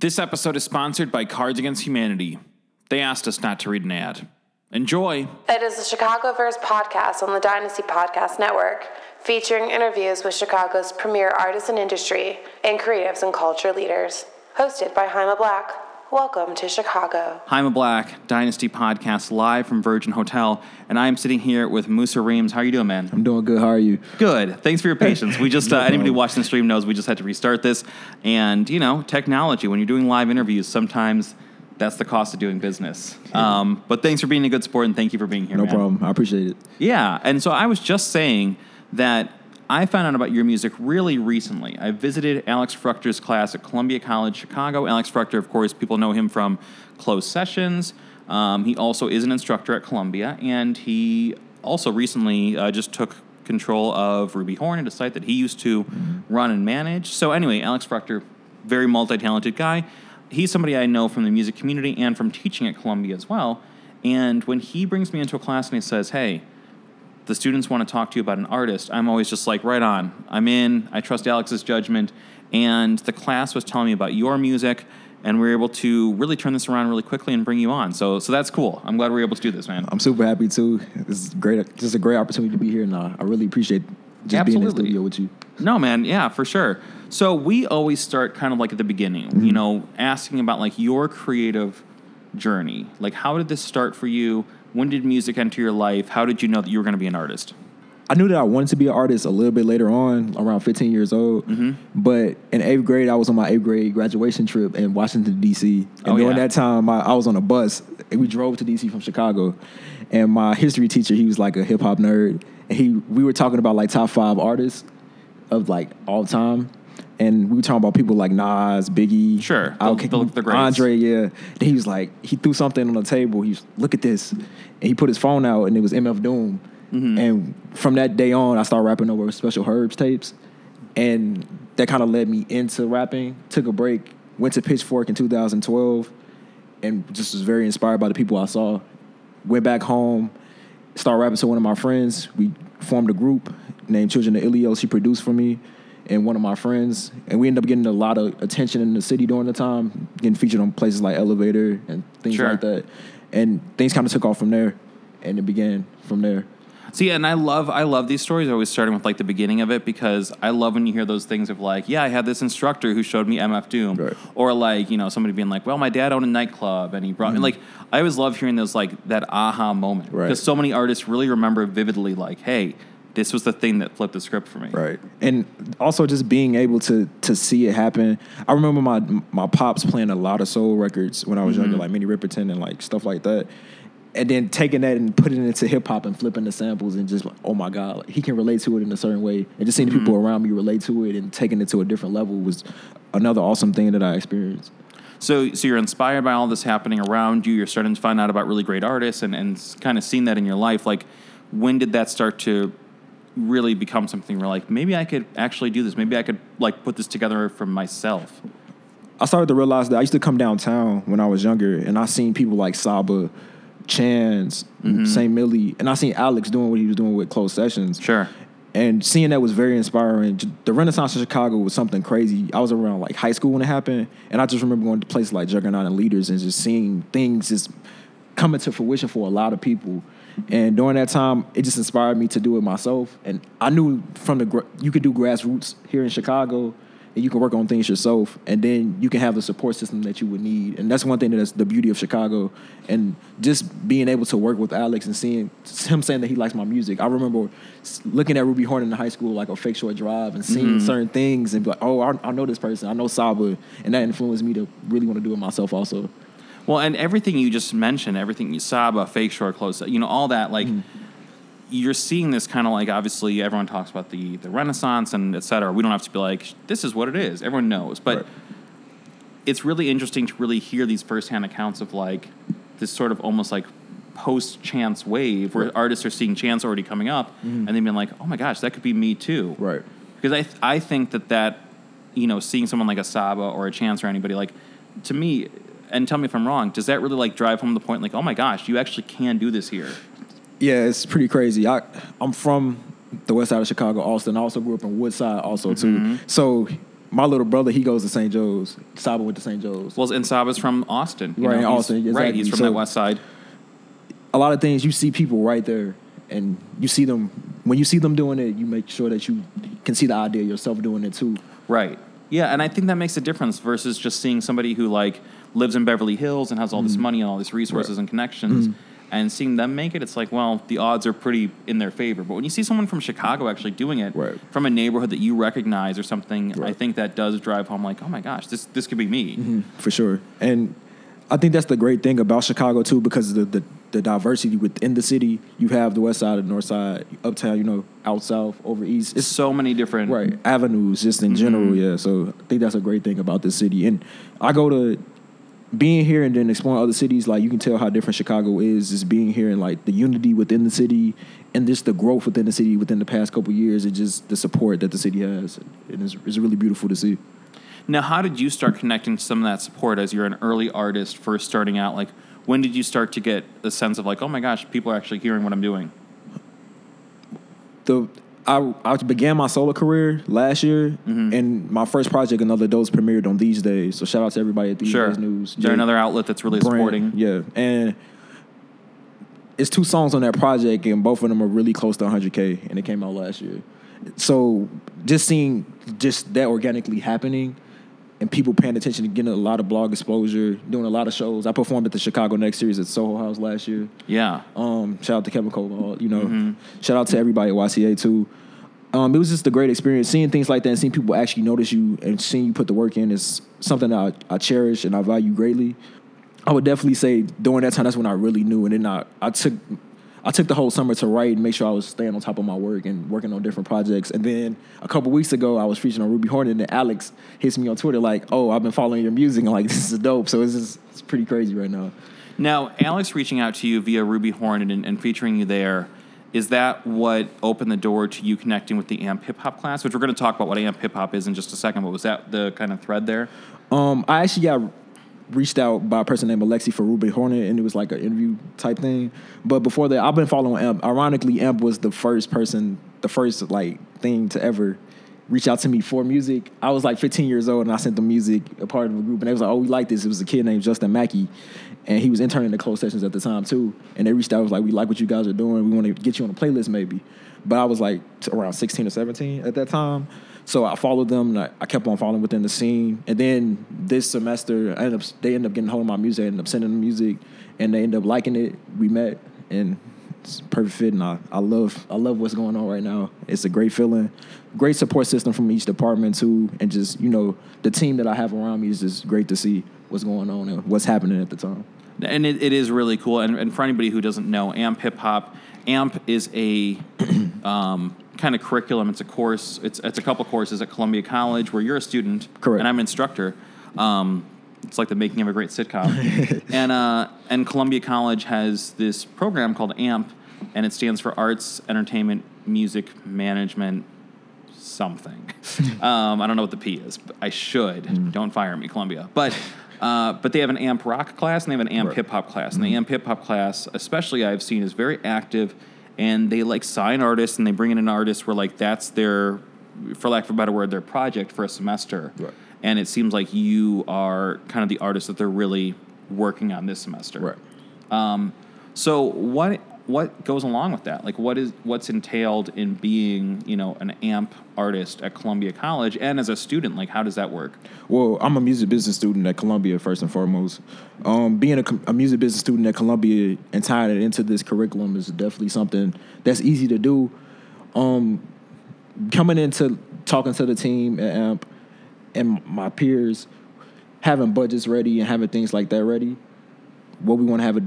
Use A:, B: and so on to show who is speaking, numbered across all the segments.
A: This episode is sponsored by Cards Against Humanity. They asked us not to read an ad. Enjoy.
B: It is the Chicagoverse podcast on the Dynasty Podcast Network, featuring interviews with Chicago's premier artists and industry and creatives and culture leaders. Hosted by Jaime Black. Welcome to Chicago.
A: Jaime Black, Dynasty Podcast, live from Virgin Hotel, and I am sitting here with Musa Reems. How are you doing, man?
C: I'm doing good. How are you?
A: Good. Thanks for your patience. We just, uh, anybody watching the stream knows we just had to restart this. And, you know, technology, when you're doing live interviews, sometimes that's the cost of doing business. Um, but thanks for being a good sport and thank you for being here,
C: No
A: man.
C: problem. I appreciate it.
A: Yeah, and so I was just saying that I found out about your music really recently. I visited Alex Fruchter's class at Columbia College Chicago. Alex Fruchter, of course, people know him from Closed Sessions. Um, he also is an instructor at Columbia, and he also recently uh, just took control of Ruby Hornet, a site that he used to run and manage. So anyway, Alex Fruchter, very multi-talented guy. He's somebody I know from the music community and from teaching at Columbia as well. And when he brings me into a class and he says, "Hey," the students want to talk to you about an artist, I'm always just like, right on. I'm in. I trust Alex's judgment. And the class was telling me about your music, and we were able to really turn this around really quickly and bring you on. So, so that's cool. I'm glad we are able to do this, man.
C: I'm super happy too. This is great. Just a great opportunity to be here, and uh, I really appreciate just being in the
A: Absolutely.
C: studio with you.
A: No, man, yeah, for sure. So we always start kind of like at the beginning, you know, asking about like your creative journey. Like, how did this start for you? When did music enter your life? How did you know that you were going to be an artist?
C: I knew that I wanted to be an artist a little bit later on, around 15 years old.
A: Mm-hmm.
C: But in eighth grade, I was on my eighth grade graduation trip in Washington D.C. And
A: Oh,
C: during
A: yeah.
C: that time, I, I was on a bus. And we drove to D.C. from Chicago, and my history teacher, he was like a hip hop nerd, and he we were talking about like top five artists of like all time. And we were talking about people like Nas, Biggie,
A: Sure,
C: Outkast,
A: the- the.
C: Andre, yeah. Then he was like, he threw something on the table. He was, look at this. And he put his phone out and it was MF Doom.
A: Mm-hmm.
C: And from that day on, I started rapping over Special Herbs tapes. And that kind of led me into rapping. Took a break, went to Pitchfork in 2012, and just was very inspired by the people I saw. Went back home, started rapping to one of my friends. We formed a group named Children of Ilios. He produced for me and one of my friends. And we ended up getting a lot of attention in the city during the time, getting featured on places like Elevator and things
A: Sure.
C: like that. And things kind of took off from there. And it began from there.
A: See, and I love I love these stories. Always starting with like the beginning of it because I love when you hear those things of like, yeah, I had this instructor who showed me MF Doom,
C: Right.
A: or like you know somebody being like, well, my dad owned a nightclub and he brought me. Like, I always love hearing those like that aha moment
C: Right.
A: because so many artists really remember vividly like, hey, this was the thing that flipped the script for me.
C: Right. And also just being able to to see it happen. I remember my my pops playing a lot of soul records when I was younger, mm-hmm. like Minnie Riperton and like stuff like that. And then taking that and putting it into hip hop and flipping the samples and just like, oh my God, like, he can relate to it in a certain way. And just seeing the people mm-hmm. around me relate to it and taking it to a different level was another awesome thing that I experienced.
A: So, so you're inspired by all this happening around you. You're starting to find out about really great artists and and kind of seeing that in your life. Like, when did that start to really become something where like maybe I could actually do this? Maybe I could like put this together for myself.
C: I started to realize that I used to come downtown when I was younger, and I seen people like Saba, Chance, mm-hmm. St. Millie, and I seen Alex doing what he was doing with closed sessions.
A: Sure.
C: And seeing that was very inspiring. The Renaissance of Chicago was something crazy. I was around like high school when it happened, and I just remember going to places like Juggernaut and Leaders and just seeing things just coming to fruition for a lot of people. And during that time, it just inspired me to do it myself. And I knew from the you could do grassroots here in Chicago, and you can work on things yourself, and then you can have the support system that you would need. And that's one thing that's the beauty of Chicago. And just being able to work with Alex and seeing him saying that he likes my music. I remember looking at Ruby Hornet high school, like a Fake Shore Drive, and seeing mm-hmm. certain things, and be like, "Oh, I, I know this person. I know Saba," and that influenced me to really want to do it myself, also.
A: Well, and everything you just mentioned, everything you saw about Fake Shore close, you know, all that, like, mm. you're seeing this kind of like obviously everyone talks about the the Renaissance and et cetera. We don't have to be like, this is what it is. Everyone knows, but
C: Right.
A: it's really interesting to really hear these firsthand accounts of like this sort of almost like post chance wave where artists are seeing chance already coming up mm. and they've been like, oh my gosh, that could be me too.
C: Right.
A: Because I, th- I think that that, you know, seeing someone like a Saba or a Chance or anybody, like, to me, and tell me if I'm wrong, does that really, like, drive home the point, like, oh my gosh, you actually can do this here?
C: Yeah, it's pretty crazy. I I'm from the west side of Chicago, Austin. I also grew up in Woodside, also too. Mm-hmm. So my little brother, he goes to St. Joe's. Saba went to St. Joe's.
A: Well, and Saba's from Austin. you
C: Right,
A: know,
C: Austin,
A: Right, he's from
C: So-
A: that west side.
C: a lot of things you see people right there, and you see them when you see them doing it. You make sure that you can see the idea yourself doing it too.
A: Right. Yeah, and I think that makes a difference versus just seeing somebody who like lives in Beverly Hills and has all this
C: Mm-hmm.
A: money and all these resources and connections. Mm. And seeing them make it, it's like, well, the odds are pretty in their favor. But when you see someone from Chicago actually doing it
C: Right.
A: from a neighborhood that you recognize or something, I think that does drive home like, oh my gosh, this this could be me. Mm-hmm.
C: for sure. And I think that's the great thing about Chicago too, because of the, the the diversity within the city. You have the west side, the north side, uptown. You know, out south, over east.
A: It's so many different
C: right avenues just in mm-hmm. general. Yeah, so I think that's a great thing about this city. And I go to being here and then exploring other cities. Like you can tell how different Chicago is. Just being here and like the unity within the city and just the growth within the city within the past couple years and just the support that the city has. And it's, it's really beautiful to see.
A: Now, how did you start connecting to some of that support as you're an early artist first starting out? Like, when did you start to get the sense of like, oh my gosh, people are actually hearing what I'm doing?
C: the I, I began my solo career last year,
A: Mm-hmm.
C: and my first project, Another Dose, premiered on These Days. So shout out to everybody at These
A: Sure.
C: Days News.
A: Is there
C: Jay
A: another outlet that's really
C: Brand,
A: supporting?
C: Yeah, and it's two songs on that project, and both of them are really close to 100k, and it came out last year. So just seeing just that organically happening, and people paying attention to getting a lot of blog exposure, doing a lot of shows. I performed at the Chicago Next Series at Soho House last year.
A: Yeah.
C: Um, shout out to Kevin Coval, you know.
A: Mm-hmm.
C: Shout out to everybody at YCA too. Um, it was just a great experience. Seeing things like that and seeing people actually notice you and seeing you put the work in is something that I, I cherish and I value greatly. I would definitely say during that time that's when I really knew and then I, I took I took the whole summer to write and make sure I was staying on top of my work and working on different projects. And then a couple weeks ago I was featuring on Ruby Hornet and then Alex hits me on Twitter like, oh, I've been following your music and like this is dope. So it's just it's pretty crazy right now.
A: Now, Alex reaching out to you via Ruby Hornet and, and featuring you there, is that what opened the door to you connecting with the AMP hip hop class? Which we're going to talk about what AMP hip hop is in just a second, but was that the kind of thread there?
C: Um, I actually got reached out by a person named Alexi for Ruby Hornet, and it was like an interview type thing. But before that, I've been following Amp. Ironically, Amp was the first person, the first like thing to ever reach out to me for music. I was like 15 years old, and I sent them music, a part of a group, and they was like, "Oh, we like this." It was a kid named Justin Mackey, and he was interning the closed sessions at the time too. And they reached out, was like, "We like what you guys are doing. We want to get you on a playlist, maybe." But I was like around 16 or 17 at that time. So I followed them. I, I kept on following within the scene, and then this semester, I ended up they ended up getting hold of my music. I ended up sending them music, and they ended up liking it. We met, and it's perfect fit. And I, I love I love what's going on right now. It's a great feeling, great support system from each department too, and just you know the team that I have around me is just great to see what's going on and what's happening at the time.
A: and it, it is really cool. And, and for anybody who doesn't know, AMP Hip Hop, AMP is a um, kind of curriculum. It's a course. It's it's a couple courses at Columbia College where you're a student,
C: Correct.
A: and I'm an instructor. Um, it's like the making of a great sitcom. and uh, and Columbia College has this program called AMP, and it stands for Arts, Entertainment, Music, Management, something. um, I don't know what the P is, but I should. Don't fire me, Columbia. But uh, but they have an AMP rock class and they have an AMP
C: Right.
A: hip hop class. And the AMP hip hop class, especially I've seen, is very active, and they like sign artists and they bring in an artist where like that's their, for lack of a better word, their project for a semester.
C: Right.
A: And it seems like you are kind of the artist that they're really working on this semester. Um, so what what goes along with that? Like what is what's entailed in being you know an AMP artist at Columbia College and as a student? Like how does that work?
C: Well, I'm a music business student at Columbia first and foremost. Um, being a, a music business student at Columbia and tying it into this curriculum is definitely something that's easy to do. Um, coming into talking to the team at AMP and my peers, having budgets ready and having things like that ready, what we want to have a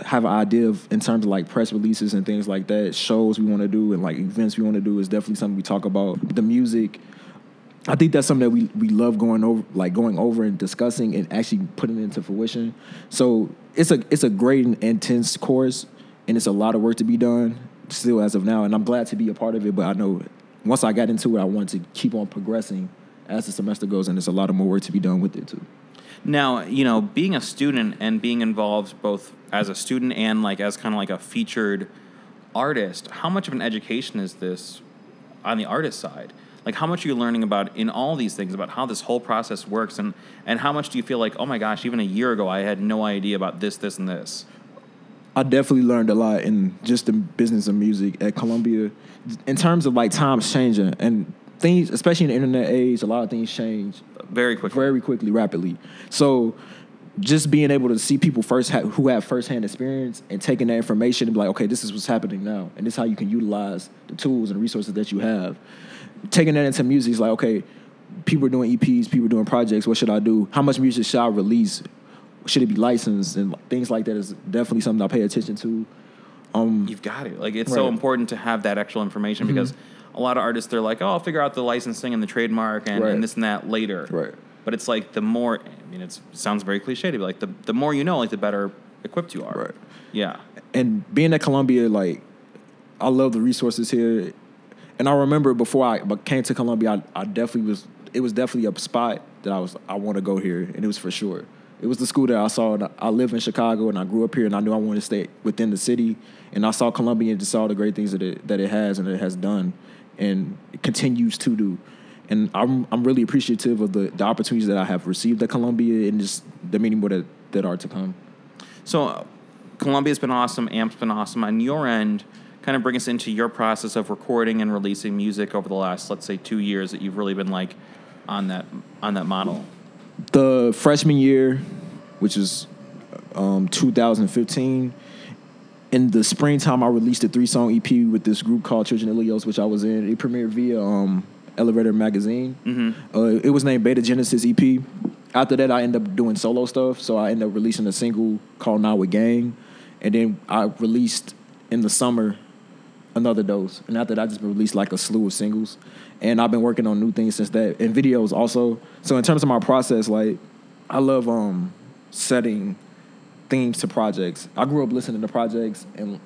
C: have an idea of in terms of like press releases and things like that, shows we want to do and like events we want to do is definitely something we talk about. The music, I think that's something that we, we love going over, like going over and discussing and actually putting it into fruition. So it's a it's a great and intense course, and it's a lot of work to be done still as of now. And I'm glad to be a part of it. But I know once I got into it, I want to keep on progressing as the semester goes, and there's a lot of more work to be done with it too.
A: Now you know being a student and being involved both as a student and like as kind of like a featured artist. How much of an education is this on the artist side? Like, how much are you learning about in all these things about how this whole process works, and and how much do you feel like, oh my gosh, even a year ago I had no idea about this, this, and this.
C: I definitely learned a lot in just the business of music at Columbia. In terms of like times changing and things, especially in the internet age, a lot of things change
A: Very quickly.
C: very quickly, rapidly. So just being able to see people first ha- who have firsthand experience and taking that information and be like, okay, this is what's happening now, and this is how you can utilize the tools and resources that you have. Taking that into music is like, okay, people are doing EPs, people are doing projects. What should I do? How much music should I release? Should it be licensed and things like that is definitely something I pay attention to. Um,
A: You've got it. Like it's so
C: Right. Mm-hmm.
A: important to have that actual information because a lot of artists they're like, oh, I'll figure out the licensing and the trademark and,
C: Right.
A: and this and that later.
C: Right.
A: But it's like the more I mean, it's, it sounds very cliche to be like the the more you know, like the better equipped you are.
C: Right.
A: Yeah.
C: and being at Columbia, like I love the resources here. And I remember before I came to Columbia, I, I definitely was. It was definitely a spot that I was. I want to go here, and it was for sure. It was the school that I saw. And I- I live in Chicago, and I grew up here, and I knew I wanted to stay within the city. And I saw Columbia and just saw the great things that it that it has and it has done, and continues to do. And I'm I'm really appreciative of the, the opportunities that I have received at Columbia, and just the many more that, that are to come.
A: So Columbia's been awesome, Amp's been awesome. On your end, kind of bring us into your process of recording and releasing music over the last, let's say, two years that you've really been like on that on that model.
C: the freshman year, which is um, 2015, in the springtime, I released a three song EP with this group called Children of Leos, which I was in. It premiered via um, Elevator Magazine.
A: Mm-hmm.
C: Uh, it was named Beta Genesis EP. After that, I ended up doing solo stuff. So I ended up releasing a single called Now with Gang. And then I released in the summer another dose. And after that, I just released like a slew of singles. And I've been working on new things since that, and videos also. So in terms of my process, like I love um setting themes to projects. I grew up listening to projects and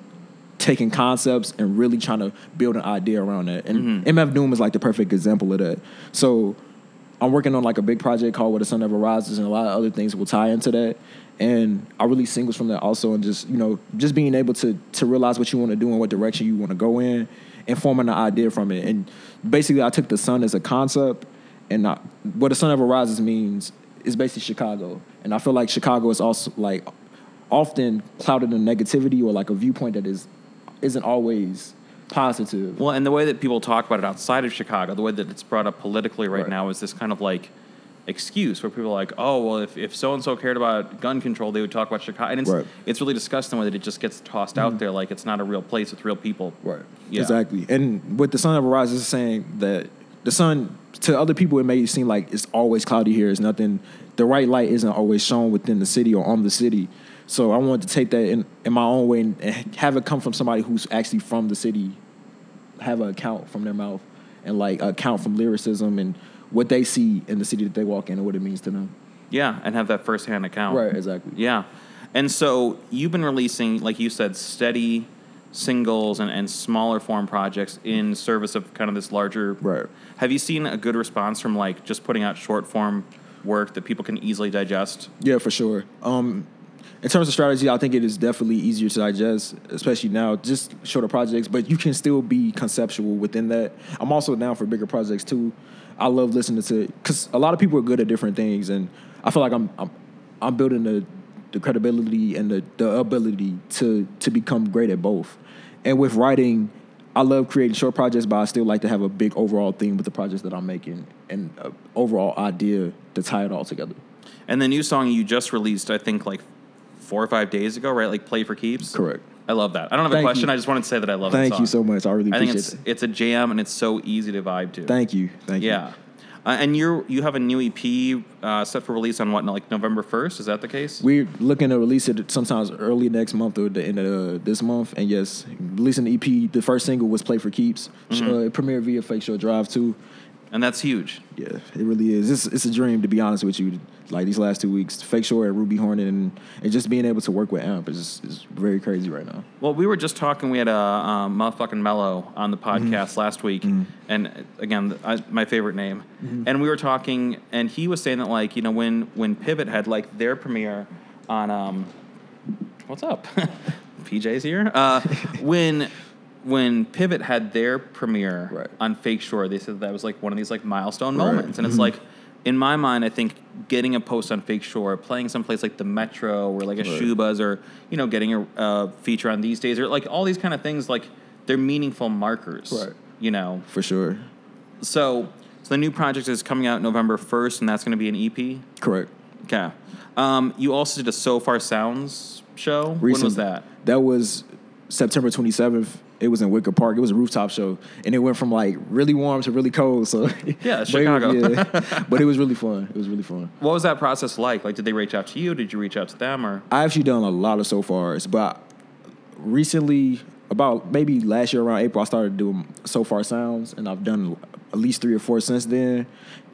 C: taking concepts and really trying to build an idea around that. And mm-hmm. MF Doom is like the perfect example of that. So I'm working on like a big project called Where the Sun Never Rises, and a lot of other things will tie into that. And I release singles from that also, and just you know, just being able to to realize what you want to do and what direction you want to go in, and forming an idea from it. And basically, I took the sun as a concept, and I, what the sun ever rises means is basically Chicago. And I feel like Chicago is also like often clouded in negativity or like a viewpoint that is isn't always positive.
A: Well, and the way that people talk about it outside of Chicago, the way that it's brought up politically right,
C: Right.
A: now is this kind of like excuse where people are like, oh, well, if, if so and so cared about gun control, they would talk about Chicago. And it's,
C: Right. Mm-hmm.
A: it's really disgusting the way that it just gets tossed out there like it's not a real place with real people.
C: Right.
A: Yeah.
C: Exactly. And what the sun ever rises is saying that the sun to other people it may seem like it's always cloudy here. It's nothing. The right light isn't always shown within the city or on the city. So I wanted to take that in, in my own way and, and have it come from somebody who's actually from the city, have an account from their mouth, and like account from lyricism and what they see in the city that they walk in and what it means to them.
A: Yeah, and have that firsthand account.
C: Right. Exactly.
A: Yeah. And so you've been releasing, like you said, steady singles and, and smaller form projects in service of kind of this larger.
C: Right.
A: Have you seen a good response from like just putting out short form work that people can easily digest?
C: Yeah, for sure. Um, in terms of strategy, I think it is definitely easier to digest, especially now, just shorter projects, but you can still be conceptual within that. I'm also down for bigger projects too. I love listening to, because a lot of people are good at different things, and I feel like I'm, I'm, I'm building the, the credibility and the, the ability to, to become great at both. And with writing, I love creating short projects, but I still like to have a big overall theme with the projects that I'm making and an overall idea to tie it all together.
A: And the new song you just released, I think like four or five days ago, right? Like Play for Keeps?
C: Correct.
A: I love that. I don't have a question.
C: you.
A: I just wanted to say that I love
C: Thank you so much. I really
A: I think
C: appreciate
A: it's
C: it.
A: it's a jam and it's so easy to vibe to.
C: Thank you. Thank you.
A: Yeah. Uh, and you're you have a new EP uh, set for release on what like November first? Is that the case?
C: We're looking to release it sometimes early next month or the end of uh, this month. And yes, releasing the EP. The first single was "Play for Keeps."
A: Mm-hmm.
C: Uh, it premiered via Fake Shore Drive too.
A: And that's huge.
C: Yeah, it really is. It's, it's a dream to be honest with you. Like these last two weeks, Fake Shore at Ruby Hornet, and, and just being able to work with Amp is is very crazy right now.
A: Well, we were just talking. We had a um, motherfucking Mellow on the
C: Mm-hmm.
A: podcast last week, and uh, again, I, my favorite name.
C: Mm-hmm.
A: And we were talking, and he was saying that like you know when when Pivot had like their premiere on um, what's up, PJ's here. Uh, when when Pivot had their premiere
C: Right.
A: on Fake Shore, they said that was like one of these like milestone
C: Right.
A: moments, and it's
C: Mhm.
A: like. In my mind, I think getting a post on Fake Shore, playing someplace like the Metro or like a
C: Right.
A: Schubas, or you know, getting a uh, feature on these days, or like all these kind of things, like they're meaningful markers.
C: Right.
A: You know,
C: For sure.
A: so so the new project is coming out November first, and that's going to be an EP.
C: Correct.
A: Okay. Um, you also did a Sofar Sounds show. when was that?
C: That was September 27th. It was in Wicker Park. It was a rooftop show, and it went from like really warm to really cold. So
A: Yeah, it's
C: but it was-
A: Chicago.
C: yeah. but it was really fun. It was really fun.
A: What was that process like? Like, did they reach out to you? Did you reach out to them? Or
C: I actually done a lot of Sofars, but recently, about maybe last year around April, I started doing Sofar Sounds, and I've done at least three or four since then,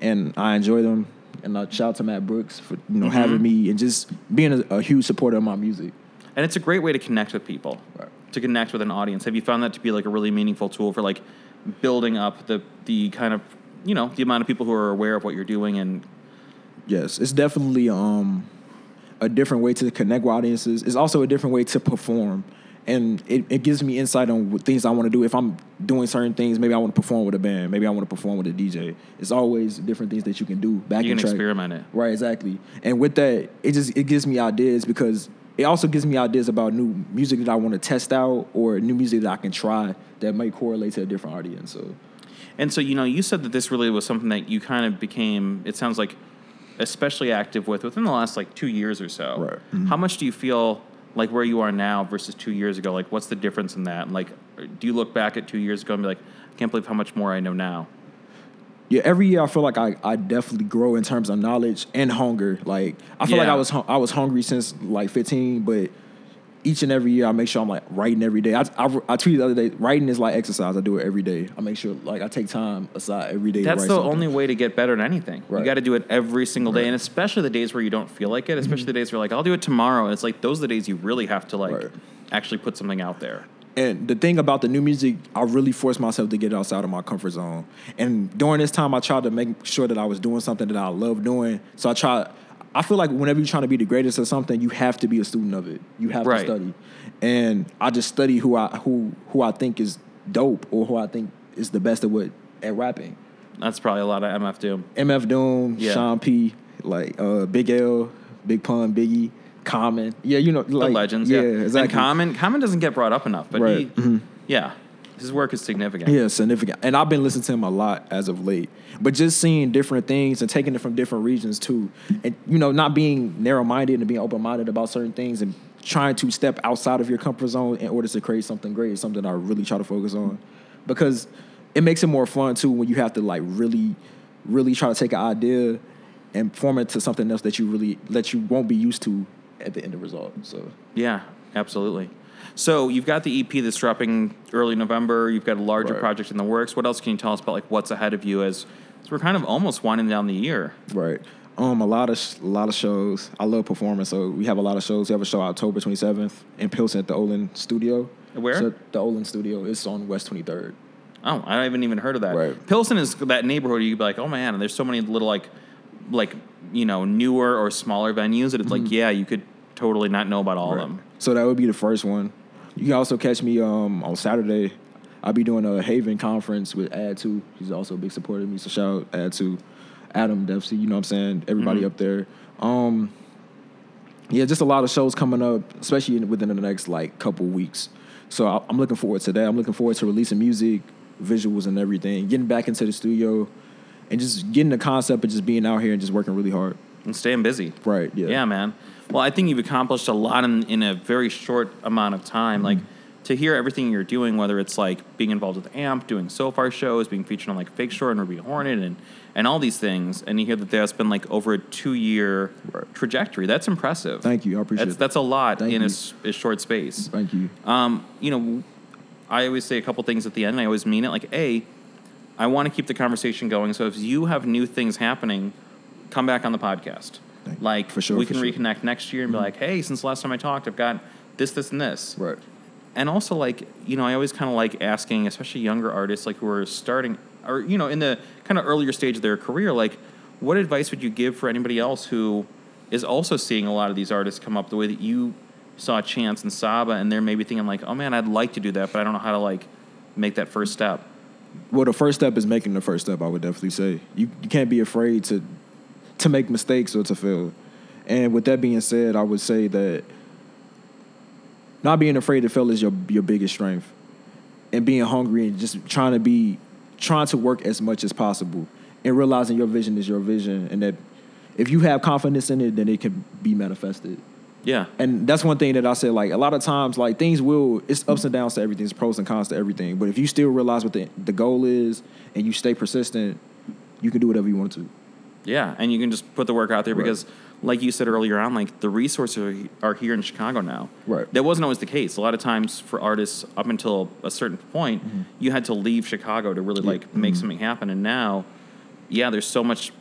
C: and I enjoy them. And I shout out to Matt Brooks for you know having mm-hmm. me and just being a, a huge supporter of my music.
A: and it's a great way to connect with people,
C: Right.
A: To connect with an audience. Have you found that to be like a really meaningful tool for like building up the the kind of you know the amount of people who are aware of what you're doing and
C: Yes, it's definitely um, a different way to connect with audiences. It's also a different way to perform, and it, it gives me insight on things I want to do. If I'm doing certain things, maybe I want to perform with a band, maybe I want to perform with a DJ. It's always different things that you can do back
A: you can
C: track.
A: experiment it.
C: Right, exactly. And with that, it just it gives me ideas because it also gives me ideas about new music that I want to test out or new music that I can try that might correlate to a different audience. So
A: And so, you know, you said that this really was something that you kind of became, it sounds like, especially active with within the last like two years or so.
C: Right. Mm-hmm.
A: How much do you feel like where you are now versus two years ago? Like, what's the difference in that? And like, do you look back at two years ago and be like, I can't believe how much more I know now?
C: Yeah, every year I feel like I, I definitely grow in terms of knowledge and hunger. Like I feel like I was I was hungry since like 15, but each and every year I make sure I'm like writing every day. I, I, I tweeted the other day, writing is like exercise. I do it every day. I make sure like I take time aside every day. to
A: That's the
C: something.
A: only way to get better at anything. You got to do it every single day,
C: Right. Mm-hmm.
A: and especially the days where you don't feel like it. Especially the days where you're like, I'll do it tomorrow. And it's like those are the days you really have to like
C: Right.
A: actually put something out there.
C: And the thing about the new music, I really forced myself to get outside of my comfort zone. And during this time, I tried to make sure that I was doing something that I love doing. So I try. I feel like whenever you're trying to be the greatest at something, you have to be a student of it. You have
A: Right.
C: to study. And I just study who I who who I think is dope or who I think is the best at what at rapping.
A: That's probably a lot of MF Doom.
C: MF Doom,
A: Yeah.
C: Sean P, like uh, Big L, Big Pun, Biggie, Common. Yeah, you know,
A: The legends, yeah.
C: exactly.
A: And Common, Common doesn't get brought up enough, but
C: Right.
A: he,
C: Mhm.
A: yeah, his work is significant.
C: Yeah, significant. And I've been listening to him a lot as of late. But just seeing different things and taking it from different regions too. And you know, not being narrow minded and being open minded about certain things and trying to step outside of your comfort zone in order to create something great is something I really try to focus on. Because it makes it more fun too when you have to like really, really try to take an idea and form it to something else that you really that you won't be used to at the end of result. So
A: Yeah, absolutely. So you've got the EP that's dropping early November. You've got a larger
C: Right.
A: project in the works. What else can you tell us about like what's ahead of you as, we're kind of almost winding down the year?
C: Right. Um, a lot of sh- a lot of shows. I love performing, so we have a lot of shows. We have a show October twenty seventh in Pilsen at the Olin Studio.
A: Where?
C: So the Olin Studio is on West twenty third.
A: Oh, I haven't even heard of that.
C: Right.
A: Pilsen is that neighborhood you'd be like, oh man, and there's so many little like, like you know, newer or smaller venues that it's like, yeah, you could totally not know about all of them.
C: So that would be the first one. You can also catch me um, on Saturday. I'll be doing a Haven conference with Add-2. He's also a big supporter of me. So shout out Add-2, Adam Dempsey. You know what I'm saying? Everybody
A: Mhm.
C: up there. Um, yeah, just a lot of shows coming up, especially in, within the next like couple weeks. So I, I'm looking forward to that. I'm looking forward to releasing music, visuals, and everything. Getting back into the studio, and just getting the concept of just being out here and just working really hard.
A: And staying busy.
C: Right. Yeah.
A: Yeah, man. Well, I think you've accomplished a lot in, in a very short amount of time. Like to hear everything you're doing, whether it's like being involved with AMP, doing Sofar shows, being featured on like Fake Shore and Ruby Hornet, and and all these things, and you hear that that's been like over a two year
C: Right.
A: trajectory. That's impressive.
C: Thank you. I appreciate
A: That's
C: it.
A: that's a lot
C: Thank
A: in a a, short space.
C: Thank you.
A: Um, you know, I always say a couple things at the end, and I always mean it. Like, A, I want to keep the conversation going. So if you have new things happening, come back on the podcast. Like,
C: for sure,
A: we can
C: sure.
A: reconnect next year and be mm-hmm. like, hey, since the last time I talked, I've got this, this, and this.
C: Right.
A: And also, like, you know, I always kind of like asking, especially younger artists, like who are starting, or, you know, in the kind of earlier stage of their career, like, what advice would you give for anybody else who is also seeing a lot of these artists come up the way that you saw Chance and Saba, and they're maybe thinking like, oh man, I'd like to do that, but I don't know how to like make that first step.
C: Well, the first step is making the first step. I would definitely say you you can't be afraid to to make mistakes or to fail. And with that being said, I would say that not being afraid to fail is your your biggest strength, and being hungry and just trying to be trying to work as much as possible, and realizing your vision is your vision, and that if you have confidence in it, then it can be manifested.
A: Yeah.
C: And that's one thing that I said. Like a lot of times, like things will it's ups and downs to everything. It's pros and cons to everything. But if you still realize what the the goal is and you stay persistent, you can do whatever you want to.
A: Yeah, and you can just put the work out there
C: Right.
A: because, like you said earlier on, like the resources are, are here in Chicago now.
C: Right.
A: That wasn't always the case. A lot of times for artists, up until a certain point, you had to leave Chicago to really
C: Mm-hmm.
A: Like make something happen. And now, yeah, there's so much.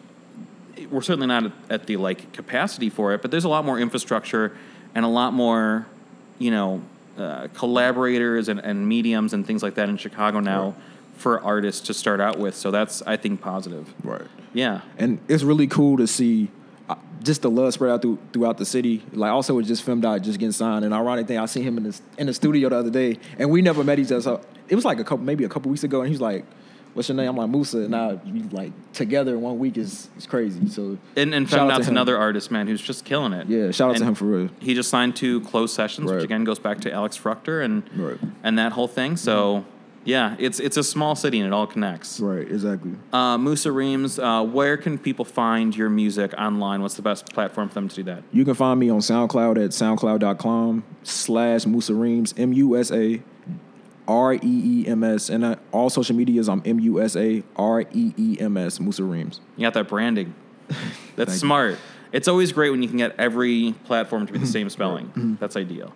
A: We're certainly not at, at the like capacity for it, but there's a lot more infrastructure and a lot more, you know, uh, collaborators and, and mediums and things like that in Chicago now
C: Right.
A: for artists to start out with. So that's I think positive.
C: Right.
A: Yeah.
C: and it's really cool to see uh, just the love spread out through, throughout the city. Like also with just Femdot just getting signed. And ironic thing, I seen him in the in the studio the other day, and we never met each other. So it was like a couple, maybe a couple weeks ago, and he's like, "What's your name?" I'm like Musa. And now we like together in one week is is crazy. So
A: And, and
C: to
A: Femdot's another artist, man, who's just killing it.
C: Yeah, shout out to him for real.
A: He just signed to Closed Sessions, which again goes back to Alex Fruchter and
C: Right.
A: and that whole thing. So yeah, it's it's a small city and it all connects.
C: Right, exactly.
A: Uh, Musa Reems, uh, where can people find your music online? What's the best platform for them to do that?
C: You can find me on SoundCloud at soundcloud.com slash Musa Reems, M U S A R E E M S. And uh, all social medias, I'm M U S A R E E M S, Musa Reems.
A: You got that branding. That's
C: Thank you.
A: smart. It's always great when you can get every platform to be the same spelling. That's ideal.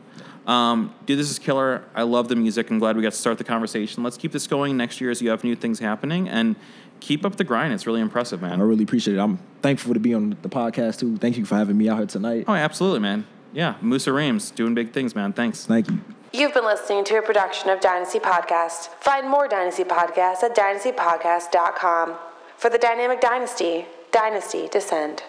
A: Um, dude, this is killer. I love the music. I'm glad we got to start the conversation. Let's keep this going next year as you have new things happening and keep up the grind. It's really impressive, man.
C: I really appreciate it. I'm thankful to be on the podcast too. Thank you for having me out here tonight.
A: Oh, absolutely, man. Yeah, Musa Reems doing big things, man. Thanks.
C: Thank you.
B: You've been listening to a production of Dynasty Podcast. Find more Dynasty Podcasts at dynastypodcast.com. For the Dynamic Dynasty, Dynasty Descend.